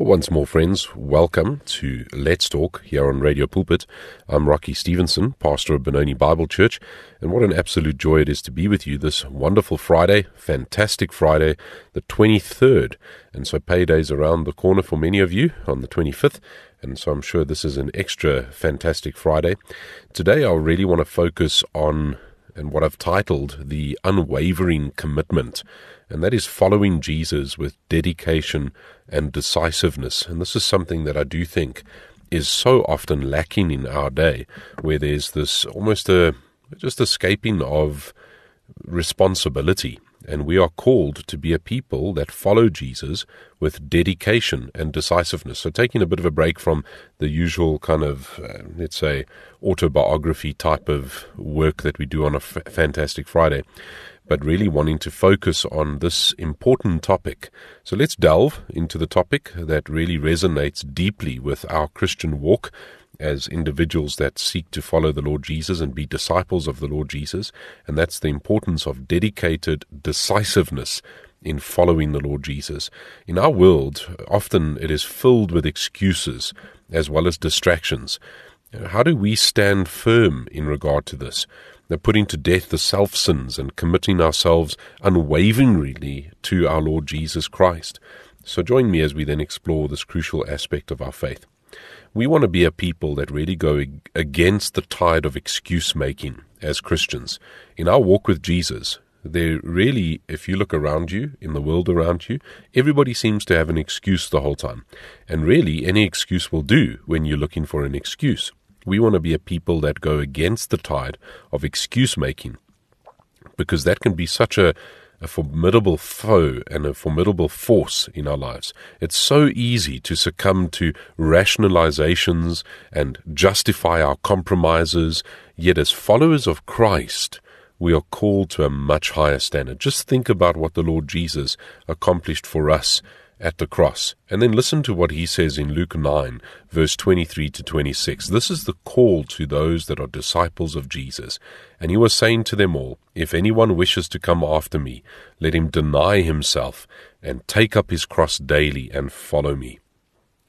Once more, friends, welcome to Let's Talk here on Radio Pulpit. I'm Rocky Stevenson, pastor of Benoni Bible Church, and what an absolute joy it is to be with you this wonderful Friday, fantastic Friday, the 23rd. And so payday's around the corner for many of you on the 25th, and so I'm sure this is an extra fantastic Friday. Today, I really want to focus on and what I've titled the unwavering commitment, and that is following Jesus with dedication and decisiveness. And this is something that I do think is so often lacking in our day, where there's this almost a just escaping of responsibility. And we are called to be a people that follow Jesus with dedication and decisiveness. So, taking a bit of a break from the usual kind of, uh, let's say, autobiography type of work that we do on a f- Fantastic Friday, but really wanting to focus on this important topic. So let's delve into the topic that really resonates deeply with our Christian walk as individuals that seek to follow the Lord Jesus and be disciples of the Lord Jesus, and that's the importance of dedicated decisiveness in following the Lord Jesus. In our world, often it is filled with excuses as well as distractions. How do we stand firm in regard to this? Putting to death the self sins and committing ourselves unwaveringly to our Lord Jesus Christ. So, join me as we then explore this crucial aspect of our faith. We want to be a people that really go against the tide of excuse making as Christians. In our walk with Jesus, there really, if you look around you, in the world around you, everybody seems to have an excuse the whole time. And really, any excuse will do when you're looking for an excuse. We want to be a people that go against the tide of excuse making because that can be such a, a formidable foe and a formidable force in our lives. It's so easy to succumb to rationalizations and justify our compromises, yet, as followers of Christ, we are called to a much higher standard. Just think about what the Lord Jesus accomplished for us at the cross. And then listen to what he says in Luke 9, verse 23 to 26. This is the call to those that are disciples of Jesus. And he was saying to them all, If anyone wishes to come after me, let him deny himself and take up his cross daily and follow me.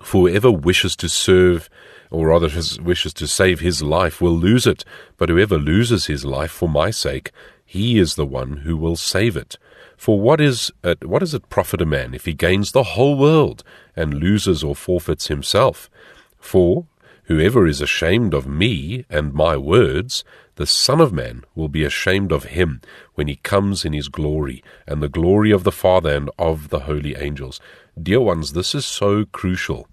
For whoever wishes to serve, or rather wishes to save his life, will lose it, but whoever loses his life for my sake, he is the one who will save it. For what is it, what does it profit a man if he gains the whole world and loses or forfeits himself? For whoever is ashamed of me and my words, the Son of Man will be ashamed of him when he comes in his glory and the glory of the Father and of the holy angels. Dear ones, this is so crucial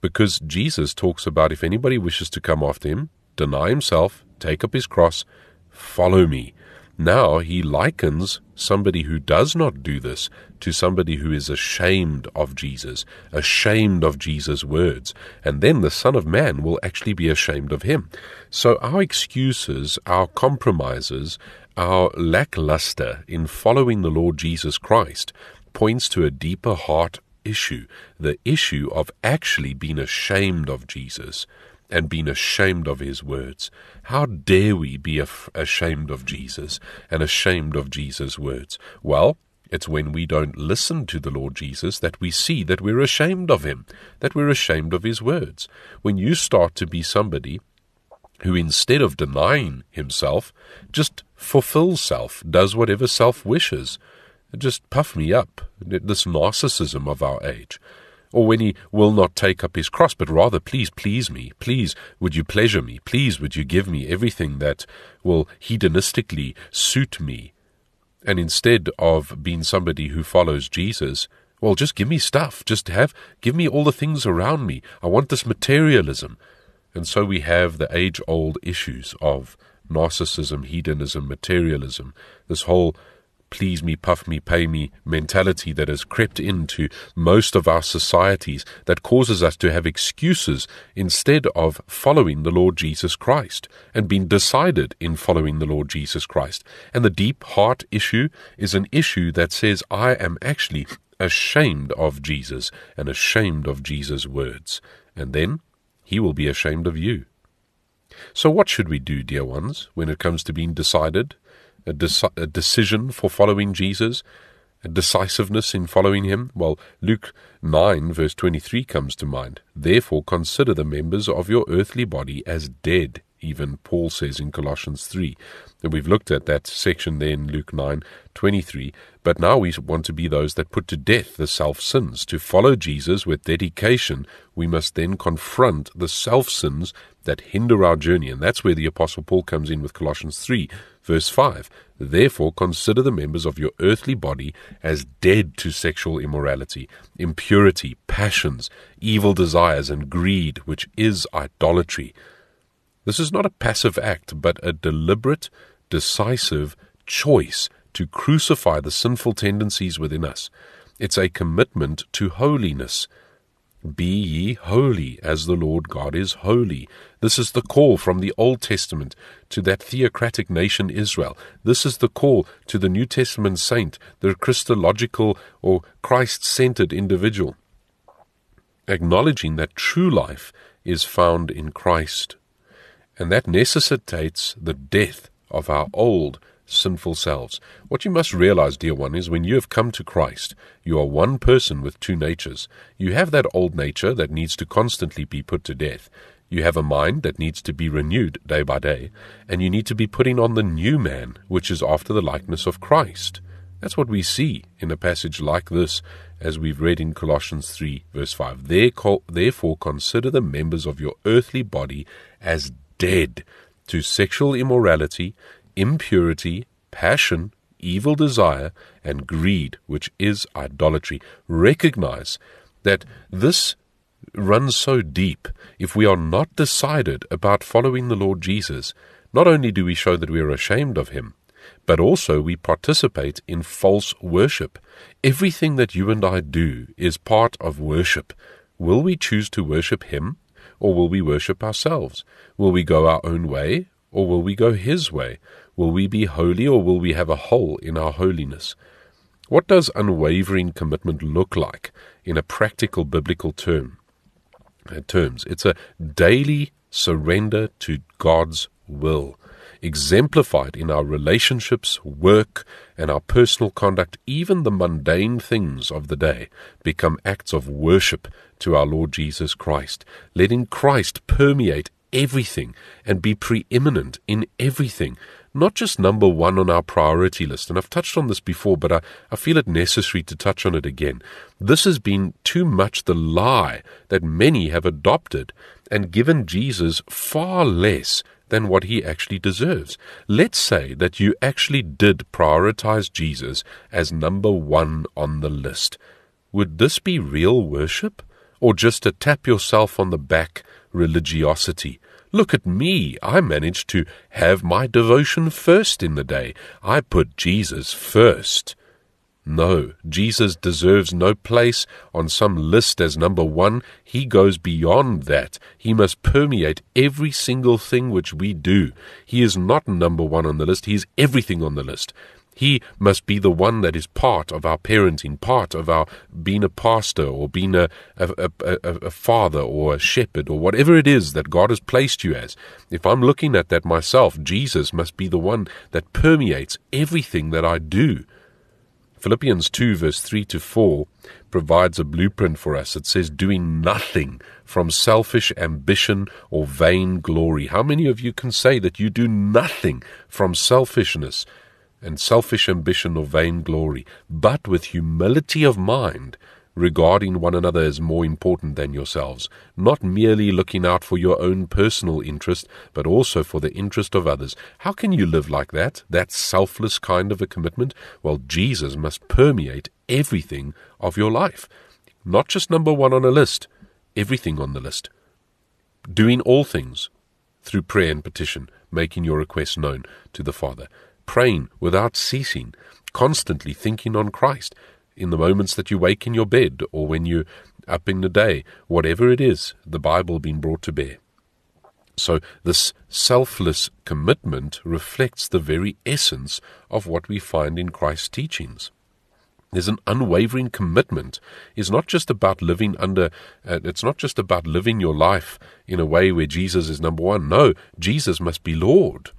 because Jesus talks about if anybody wishes to come after him, deny himself, take up his cross, follow me. Now he likens somebody who does not do this to somebody who is ashamed of Jesus, ashamed of Jesus' words, and then the Son of Man will actually be ashamed of him. So our excuses, our compromises, our lackluster in following the Lord Jesus Christ points to a deeper heart issue, the issue of actually being ashamed of Jesus and being ashamed of his words. How dare we be af- ashamed of Jesus and ashamed of Jesus' words? Well, it's when we don't listen to the Lord Jesus that we see that we're ashamed of him, that we're ashamed of his words. When you start to be somebody who, instead of denying himself, just fulfills self, does whatever self wishes, just puff me up, this narcissism of our age or when he will not take up his cross, but rather, please please me, please would you pleasure me, please would you give me everything that will hedonistically suit me. And instead of being somebody who follows Jesus, well, just give me stuff. Just have, give me all the things around me. I want this materialism. And so we have the age old issues of narcissism, hedonism, materialism, this whole please me, puff me, pay me mentality that has crept into most of our societies that causes us to have excuses instead of following the Lord Jesus Christ and being decided in following the Lord Jesus Christ. And the deep heart issue is an issue that says, I am actually ashamed of Jesus and ashamed of Jesus' words. And then he will be ashamed of you. So, what should we do, dear ones, when it comes to being decided a, deci- a decision for following Jesus. A decisiveness in following him? Well, Luke 9, verse 23 comes to mind. Therefore, consider the members of your earthly body as dead, even Paul says in Colossians 3. And we've looked at that section there in Luke 9, 23. But now we want to be those that put to death the self sins. To follow Jesus with dedication, we must then confront the self sins that hinder our journey. And that's where the Apostle Paul comes in with Colossians 3, verse 5. Therefore, consider the members of your earthly body as dead to sexual immorality, impurity, passions, evil desires, and greed, which is idolatry. This is not a passive act, but a deliberate, decisive choice to crucify the sinful tendencies within us. It's a commitment to holiness. Be ye holy as the Lord God is holy. This is the call from the Old Testament to that theocratic nation Israel. This is the call to the New Testament saint, the Christological or Christ centered individual. Acknowledging that true life is found in Christ. And that necessitates the death of our old sinful selves. What you must realize, dear one, is when you have come to Christ, you are one person with two natures. You have that old nature that needs to constantly be put to death. You have a mind that needs to be renewed day by day, and you need to be putting on the new man, which is after the likeness of Christ. That's what we see in a passage like this, as we've read in Colossians 3, verse 5. Therefore, consider the members of your earthly body as dead to sexual immorality, impurity, passion, evil desire, and greed, which is idolatry. Recognize that this runs so deep. If we are not decided about following the Lord Jesus, not only do we show that we are ashamed of him, but also we participate in false worship. Everything that you and I do is part of worship. Will we choose to worship him, or will we worship ourselves? Will we go our own way, or will we go his way? Will we be holy or will we have a hole in our holiness? What does unwavering commitment look like in a practical biblical term? Uh, terms. It's a daily surrender to God's will, exemplified in our relationships, work, and our personal conduct. Even the mundane things of the day become acts of worship to our Lord Jesus Christ, letting Christ permeate everything and be preeminent in everything, not just number one on our priority list. And I've touched on this before, but I, I feel it necessary to touch on it again. This has been too much the lie that many have adopted and given Jesus far less than what he actually deserves. Let's say that you actually did prioritize Jesus as number one on the list. Would this be real worship? Or just a tap yourself on the back religiosity? Look at me. I managed to have my devotion first in the day. I put Jesus first. No, Jesus deserves no place on some list as number one. He goes beyond that. He must permeate every single thing which we do. He is not number one on the list. He is everything on the list. He must be the one that is part of our parenting, part of our being a pastor or being a, a, a, a, father or a shepherd or whatever it is that God has placed you as. If I'm looking at that myself, Jesus must be the one that permeates everything that I do. Philippians 2, verse 3 to 4, provides a blueprint for us. It says, Doing nothing from selfish ambition or vain glory. How many of you can say that you do nothing from selfishness? and selfish ambition or vain glory, but with humility of mind, regarding one another as more important than yourselves, not merely looking out for your own personal interest, but also for the interest of others. How can you live like that? That selfless kind of a commitment? Well, Jesus must permeate everything of your life. Not just number one on a list, everything on the list. Doing all things through prayer and petition, making your requests known to the Father praying without ceasing, constantly thinking on Christ in the moments that you wake in your bed or when you're up in the day, whatever it is, the Bible being brought to bear. So, this selfless commitment reflects the very essence of what we find in Christ's teachings. There's an unwavering commitment. It's not just about living under, uh, it's not just about living your life in a way where Jesus is number one. No, Jesus must be Lord.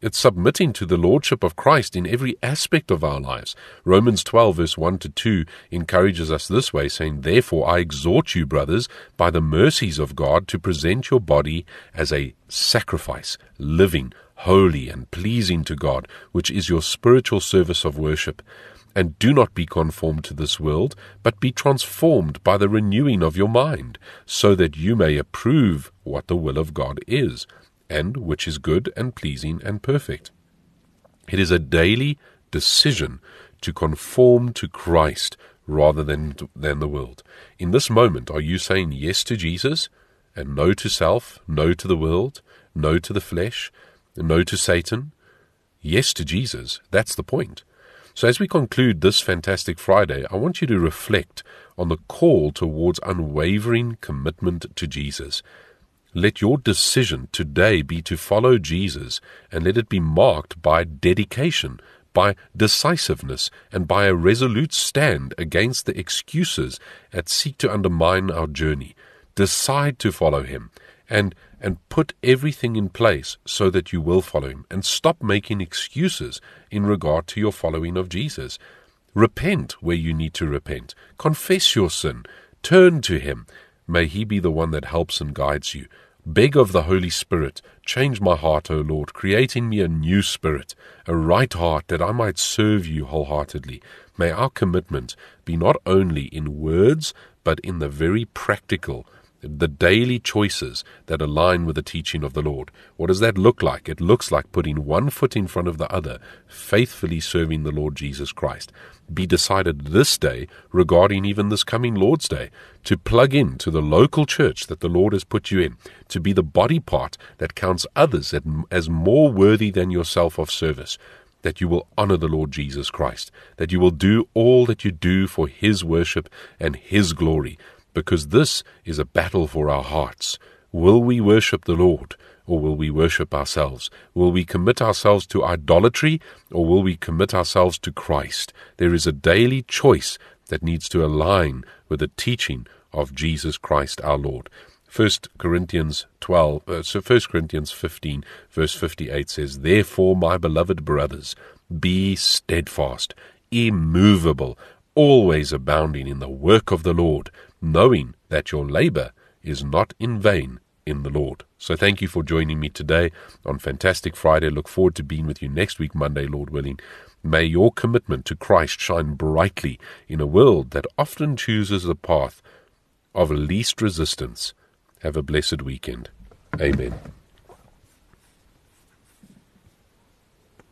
It's submitting to the Lordship of Christ in every aspect of our lives. Romans 12, verse 1 to 2, encourages us this way, saying, Therefore I exhort you, brothers, by the mercies of God, to present your body as a sacrifice, living, holy, and pleasing to God, which is your spiritual service of worship. And do not be conformed to this world, but be transformed by the renewing of your mind, so that you may approve what the will of God is and which is good and pleasing and perfect. It is a daily decision to conform to Christ rather than, than the world. In this moment, are you saying yes to Jesus and no to self, no to the world, no to the flesh, no to Satan? Yes to Jesus. That's the point. So, as we conclude this fantastic Friday, I want you to reflect on the call towards unwavering commitment to Jesus. Let your decision today be to follow Jesus and let it be marked by dedication, by decisiveness, and by a resolute stand against the excuses that seek to undermine our journey. Decide to follow Him and and put everything in place so that you will follow him and stop making excuses in regard to your following of Jesus. Repent where you need to repent. Confess your sin. Turn to him. May he be the one that helps and guides you. Beg of the Holy Spirit, change my heart, O Lord, create in me a new spirit, a right heart, that I might serve you wholeheartedly. May our commitment be not only in words, but in the very practical, the daily choices that align with the teaching of the Lord. What does that look like? It looks like putting one foot in front of the other, faithfully serving the Lord Jesus Christ. Be decided this day regarding even this coming Lord's Day to plug in to the local church that the Lord has put you in, to be the body part that counts others as more worthy than yourself of service that you will honor the Lord Jesus Christ, that you will do all that you do for His worship and His glory, because this is a battle for our hearts. Will we worship the Lord or will we worship ourselves? Will we commit ourselves to idolatry or will we commit ourselves to Christ? There is a daily choice that needs to align with the teaching of Jesus Christ our Lord. 1 Corinthians 12, uh, so 1 Corinthians 15, verse 58 says, Therefore, my beloved brothers, be steadfast, immovable, always abounding in the work of the Lord, knowing that your labor is not in vain in the Lord. So thank you for joining me today on Fantastic Friday. Look forward to being with you next week, Monday, Lord willing. May your commitment to Christ shine brightly in a world that often chooses the path of least resistance. Have a blessed weekend. Amen.